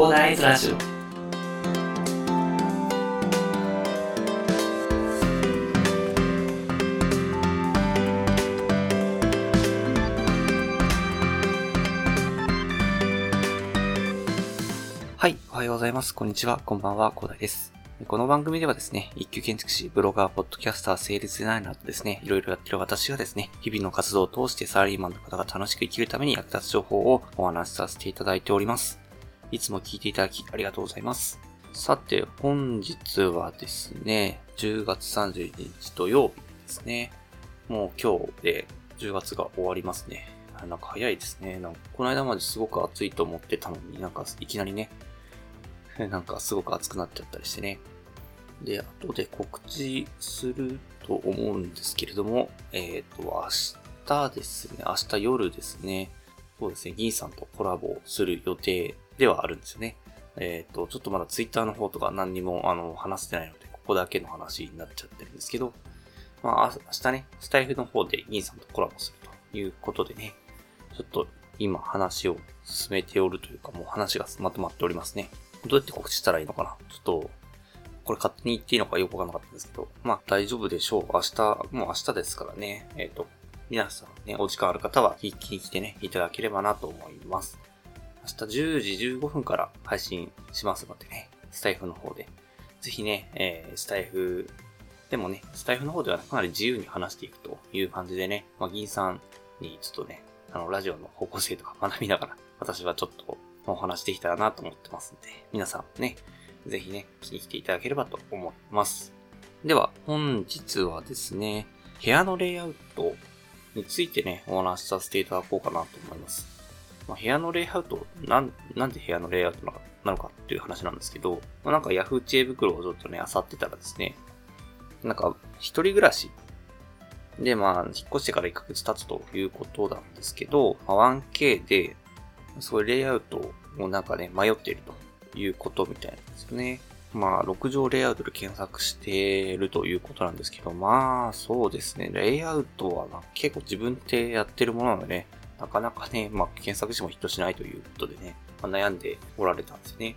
コーダーイズラジオはい、おはようございます。こんにちは。こんばんは。コーダイです。この番組ではですね、一級建築士、ブロガー、ポッドキャスター、セールスデザイナーとですね、いろいろやってる私がですね、日々の活動を通してサラリーマンの方が楽しく生きるために役立つ情報をお話しさせていただいております。いつも聞いていただきありがとうございます。さて、本日はですね、10月31日土曜日ですね。もう今日で10月が終わりますね。なんか早いですね。なんかこの間まですごく暑いと思ってたのになんかいきなりね、なんかすごく暑くなっちゃったりしてね。で、後で告知すると思うんですけれども、えっ、と、明日ですね、明日夜ですね、そうですね、銀さんとコラボする予定ではあるんですよね。えっ、と、ちょっとまだツイッターの方とか何にもあの話してないので、ここだけの話になっちゃってるんですけど、まあ、明日ね、スタイフの方で銀さんとコラボするということでね、ちょっと今話を進めておるというか、もう話がまとまっておりますね。どうやって告知したらいいのかな？ちょっと、これ勝手に言っていいのかよくわかんなかったんですけど、まあ大丈夫でしょう。明日、もう明日ですからね。えっ、と、皆さんね、お時間ある方は聞きに来てね、いただければなと思います。明日10時15分から配信しますのでね、スタイフの方で。ぜひね、えー、スタイフ、でもね、スタイフの方ではかなり自由に話していくという感じでね、まあ、銀さんにちょっとね、あの、ラジオの方向性とか学びながら、私はちょっとお話できたらなと思ってますんで、皆さんね、ぜひね、聞きに来ていただければと思います。では、本日はですね、部屋のレイアウトについてね、お話しさせていただこうかなと思います。まあ、部屋のレイアウト、なん、なんで部屋のレイアウトなのかっていう話なんですけど、まあ、なんか Yahoo 知恵袋をちょっとね、漁ってたらですね、なんか、一人暮らしで、まあ、引っ越してから1ヶ月経つということなんですけど、まあ、1K で、そういうレイアウトをなんかね、迷っているということみたいなんですよね。まあ、6畳レイアウトで検索しているということなんですけど、まあ、そうですね。レイアウトは、まあ、結構自分でやってるものなのでね、なかなかね、まあ、検索してもヒットしないということでね、まあ、悩んでおられたんですよね。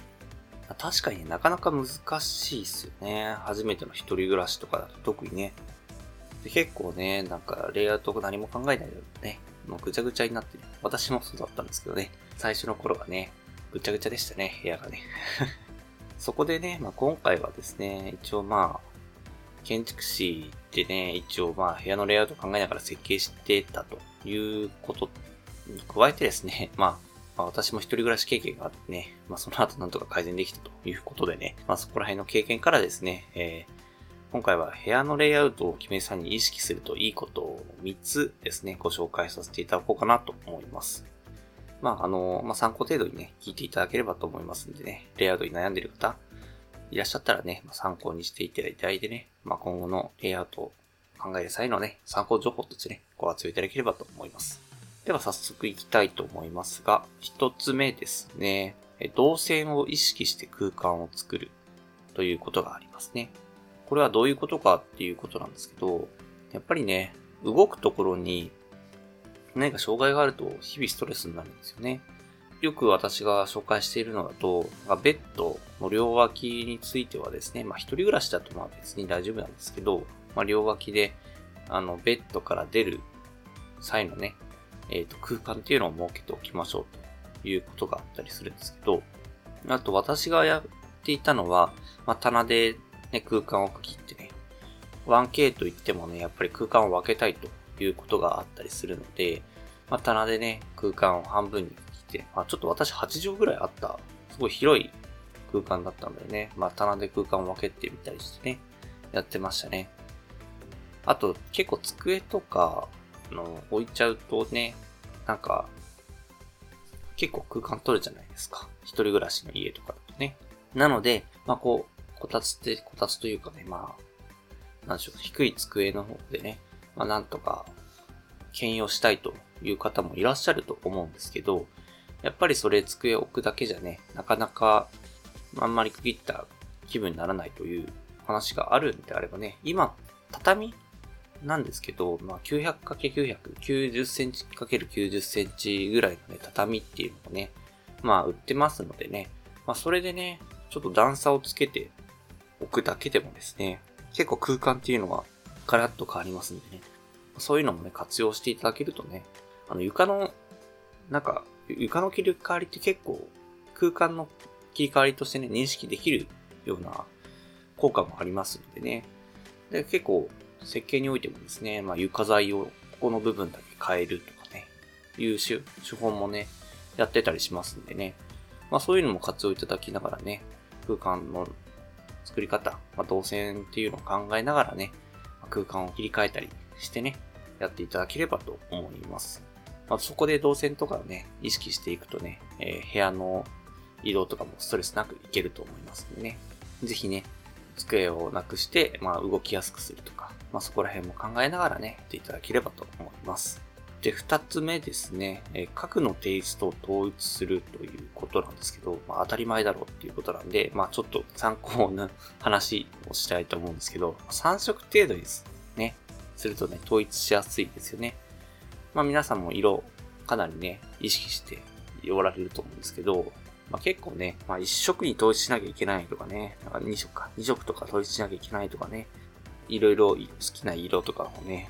ま確かにね、なかなか難しいですよね。初めての一人暮らしとかだと特にね。で結構ね、なんか、レイアウト何も考えないでね、もうぐちゃぐちゃになってね、私もそうだったんですけどね、最初の頃はね、ぐちゃぐちゃでしたね、部屋がね。そこでね、まあ、今回はですね、一応まあ、建築士でね、一応まあ、部屋のレイアウト考えながら設計してたということ加えてですね、まあ、まあ、私も一人暮らし経験があってね、まあ、その後なんとか改善できたということでね、まあ、そこら辺の経験からですね、えー今回は部屋のレイアウトを決める際に意識するといいことを3つですね、ご紹介させていただこうかなと思います。まあ、あの、まあ、参考程度にね、聞いていただければと思いますんでね、レイアウトに悩んでいる方、いらっしゃったらね、参考にしていただいてね、まあ、今後のレイアウトを考える際のね、参考情報としてね、ご活用いただければと思います。では早速いきたいと思いますが、一つ目ですね、動線を意識して空間を作るということがありますね。これはどういうことかっていうことなんですけど、やっぱりね、動くところに何か障害があると日々ストレスになるんですよね。よく私が紹介しているのだと、ベッドの両脇についてはですね、まあ一人暮らしだとまあ別に大丈夫なんですけど、まあ両脇で、あの、ベッドから出る際のね、えっ、と、空間っていうのを設けておきましょうということがあったりするんですけど、あと私がやっていたのは、まあ棚でね、空間を区切ってね、1K といってもね、やっぱり空間を分けたいということがあったりするので、まあ、棚でね、空間を半分に切って、まあ、ちょっと私8畳ぐらいあった、すごい広い空間だったのでね、まあ、棚で空間を分けてみたりしてね、やってましたね。あと、結構机とか、の、置いちゃうとね、なんか、結構空間取るじゃないですか。一人暮らしの家とかだとね。なので、まあ、こう、こたつって、こたつというかね、まあ、なんでしょう、低い机の方でね、まあ、なんとか、兼用したいという方もいらっしゃると思うんですけど、やっぱりそれ机置くだけじゃね、なかなか、あんまり区切った気分にならないという話があるんであればね、今、畳なんですけど、まあ、900×900、90センチ ×90 センチぐらいのね、畳っていうのをね、まあ、売ってますのでね、まあ、それでね、ちょっと段差をつけておくだけでもですね、結構空間っていうのはガラッと変わりますんでね。そういうのもね、活用していただけるとね、あの床の、なんか、床の切り替わりって結構空間の切り替わりとしてね、認識できるような効果もありますのでね。で、結構設計においてもですね、まあ床材をここの部分だけ変えるとかね、いう手本もね、やってたりしますんでね。まあそういうのも活用いただきながらね、空間の作り方、まあ、動線っていうのを考えながらね、空間を切り替えたりしてね、やっていただければと思います。まあ、そこで動線とかをね、意識していくとね、えー、部屋の移動とかもストレスなくいけると思いますんでね。ぜひね、机をなくして、まあ、動きやすくするとか、まあ、そこら辺も考えながらね、やっていただければと思います。で、二つ目ですね、えー、核のテイストを統一するということなんですけど、まあ、当たり前だろうっていうことなんで、まあ、ちょっと参考な話をしたいと思うんですけど、3色程度ですね、するとね、統一しやすいですよね。まあ、皆さんも色、かなりね、意識しておられると思うんですけど、まあ、結構ね、まあ、1色に統一しなきゃいけないとかね、なんか2色か、2色とか統一しなきゃいけないとかね、いろいろ好きな色とかをね、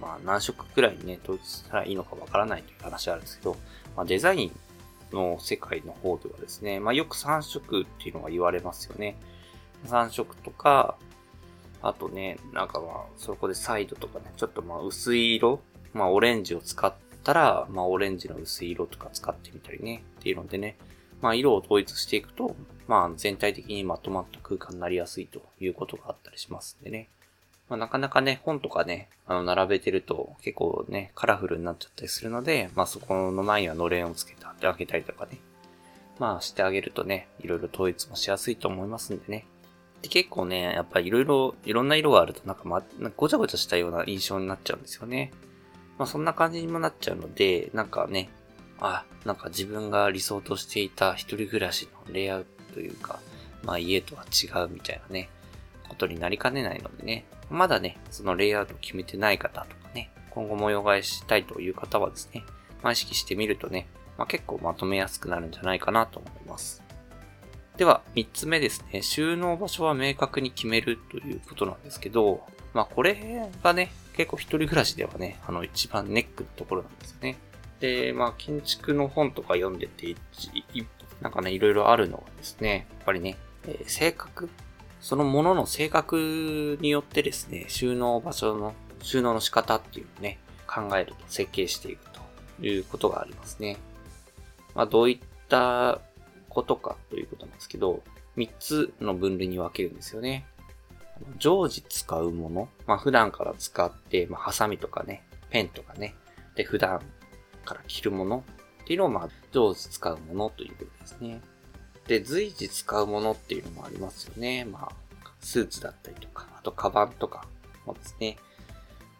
まあ何色くらいにね、統一したらいいのかわからないという話があるんですけど、まあデザインの世界の方ではですね、まあよく3色っていうのが言われますよね。3色とか、あとね、なんかまあ、そこでサイドとかね、ちょっとまあ薄い色、まあオレンジを使ったら、まあオレンジの薄い色とか使ってみたりね、っていうのでね、まあ色を統一していくと、まあ全体的にまとまった空間になりやすいということがあったりしますんでね。まあ、なかなかね、本とかね、あの、並べてると結構ね、カラフルになっちゃったりするので、まあ、そこの前にはのれんをつけてあげたりとかね。まあ、してあげるとね、いろいろ統一もしやすいと思いますんでね。で、結構ね、やっぱりいろいろ、いろんな色があるとなんかま、なんかごちゃごちゃしたような印象になっちゃうんですよね。まあ、そんな感じにもなっちゃうので、なんかね、あ、なんか自分が理想としていた一人暮らしのレイアウトというか、まあ家とは違うみたいなね、ことになりかねないのでね、まだね、そのレイアウト決めてない方とかね、今後模様替えしたいという方はですね、まあ、意識してみるとね、まあ、結構まとめやすくなるんじゃないかなと思います。では、三つ目ですね。収納場所は明確に決めるということなんですけど、まあこれがね、結構一人暮らしではね、あの一番ネックのところなんですよね。で、まあ建築の本とか読んでて一、なんかね、いろいろあるのはですね、やっぱりね、えー、性格そのものの性格によってですね、収納場所の、収納の仕方っていうのをね、考えると、設計していくということがありますね。まあ、どういったことかということなんですけど、3つの分類に分けるんですよね。常時使うもの、まあ、普段から使って、まあ、ハサミとかね、ペンとかね、で、普段から着るものっていうのを、まあ、常時使うものということですね。で、随時使うものっていうのもありますよね。まあ、スーツだったりとか、あとカバンとかもですね。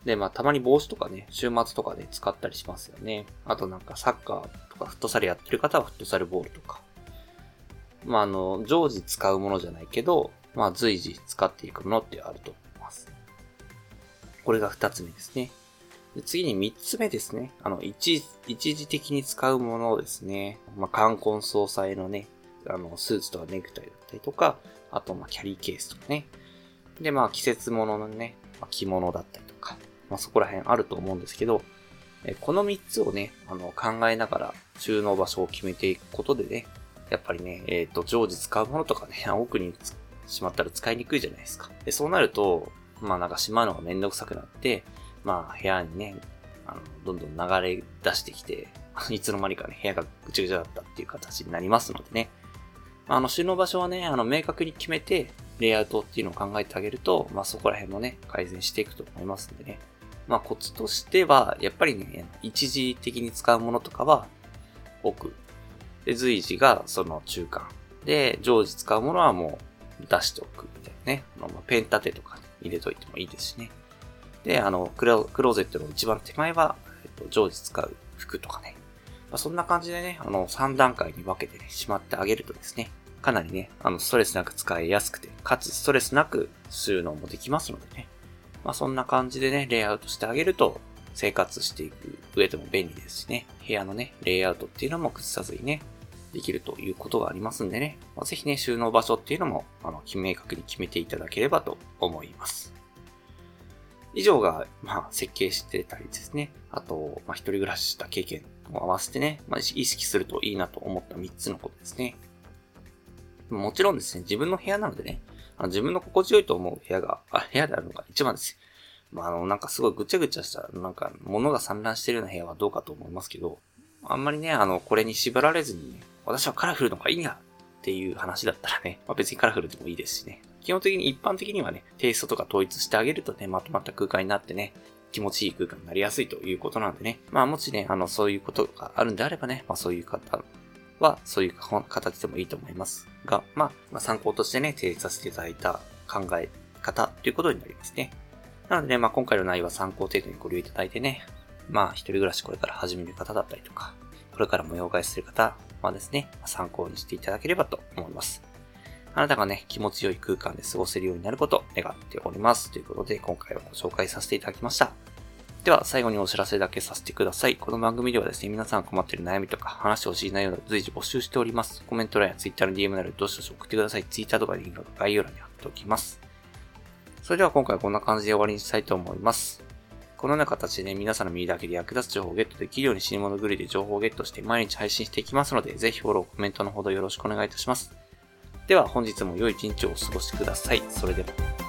で、まあ、たまに帽子とかね、週末とかで使ったりしますよね。あとなんかサッカーとかフットサルやってる方はフットサルボールとか。まあ、あの、常時使うものじゃないけど、まあ、随時使っていくものってあると思います。これが二つ目ですね。で次に三つ目ですね。あの、一、一時的に使うものですね。まあ、冠婚葬祭のね、あの、スーツとかネクタイだったりとか、あと、ま、キャリーケースとかね。で、まあ、季節物のね、まあ、着物だったりとか、まあ、そこら辺あると思うんですけど、えこの3つをね、あの、考えながら収納場所を決めていくことでね、やっぱりね、えっ、ー、と、常時使うものとかね、奥にしまったら使いにくいじゃないですか。で、そうなると、まあなんかしまうのがめんどくさくなって、まあ部屋にね、あの、どんどん流れ出してきて、いつの間にかね、部屋がぐちゃぐちゃだったっていう形になりますのでね、あの、収納場所はね、あの、明確に決めて、レイアウトっていうのを考えてあげると、まあ、そこら辺もね、改善していくと思いますんでね。まあ、コツとしては、やっぱりね、一時的に使うものとかは、奥。で、随時がその中間。で、常時使うものはもう出しておくみたいなね。まあ、ペン立てとかに入れといてもいいですしね。で、あの、クローゼットの一番手前は、えっと、常時使う服とかね。まあ、そんな感じでね、あの、3段階に分けてね、しまってあげるとですね、かなりね、あの、ストレスなく使いやすくて、かつストレスなく収納もできますのでね。まあ、そんな感じでね、レイアウトしてあげると、生活していく上でも便利ですしね、部屋のね、レイアウトっていうのも崩さずにね、できるということがありますんでね、まあ、ぜひね、収納場所っていうのも、あの、明確に決めていただければと思います。以上が、まあ、設計してたりですね。あと、まあ、一人暮らしした経験も合わせてね、まあ、意識するといいなと思った3つのことですね。もちろんですね、自分の部屋なのでね、あの自分の心地よいと思う部屋が、あ、部屋であるのが一番です。まあ、あの、なんかすごいぐちゃぐちゃした、なんか物が散乱してるような部屋はどうかと思いますけど、あんまりね、あの、これに縛られずにね、私はカラフルの方がいいんだっていう話だったらね、まあ、別にカラフルでもいいですしね。基本的に一般的にはね、テイストとか統一してあげるとね、まとまった空間になってね、気持ちいい空間になりやすいということなんでね。まあもしね、あの、そういうことがあるんであればね、まあそういう方は、そういう形でもいいと思いますが、まあ、まあ、参考としてね、提出させていただいた考え方ということになりますね。なのでね、まあ今回の内容は参考程度にご利用いただいてね、まあ一人暮らしこれから始める方だったりとか、これから模様替えする方はですね、参考にしていただければと思います。あなたがね、気持ちよい空間で過ごせるようになることを願っております。ということで、今回はご紹介させていただきました。では、最後にお知らせだけさせてください。この番組ではですね、皆さん困っている悩みとか、話してほしい内容など随時募集しております。コメント欄や Twitter の DM などどしどし送ってください。Twitter とかリンクが概要欄に貼っておきます。それでは今回はこんな感じで終わりにしたいと思います。このような形でね、皆さんの耳だけで役立つ情報をゲットできるように死に物狂いで情報をゲットして毎日配信していきますので、ぜひフォロー、コメントのほどよろしくお願いいたします。では本日も良い一日をお過ごしください。それでは。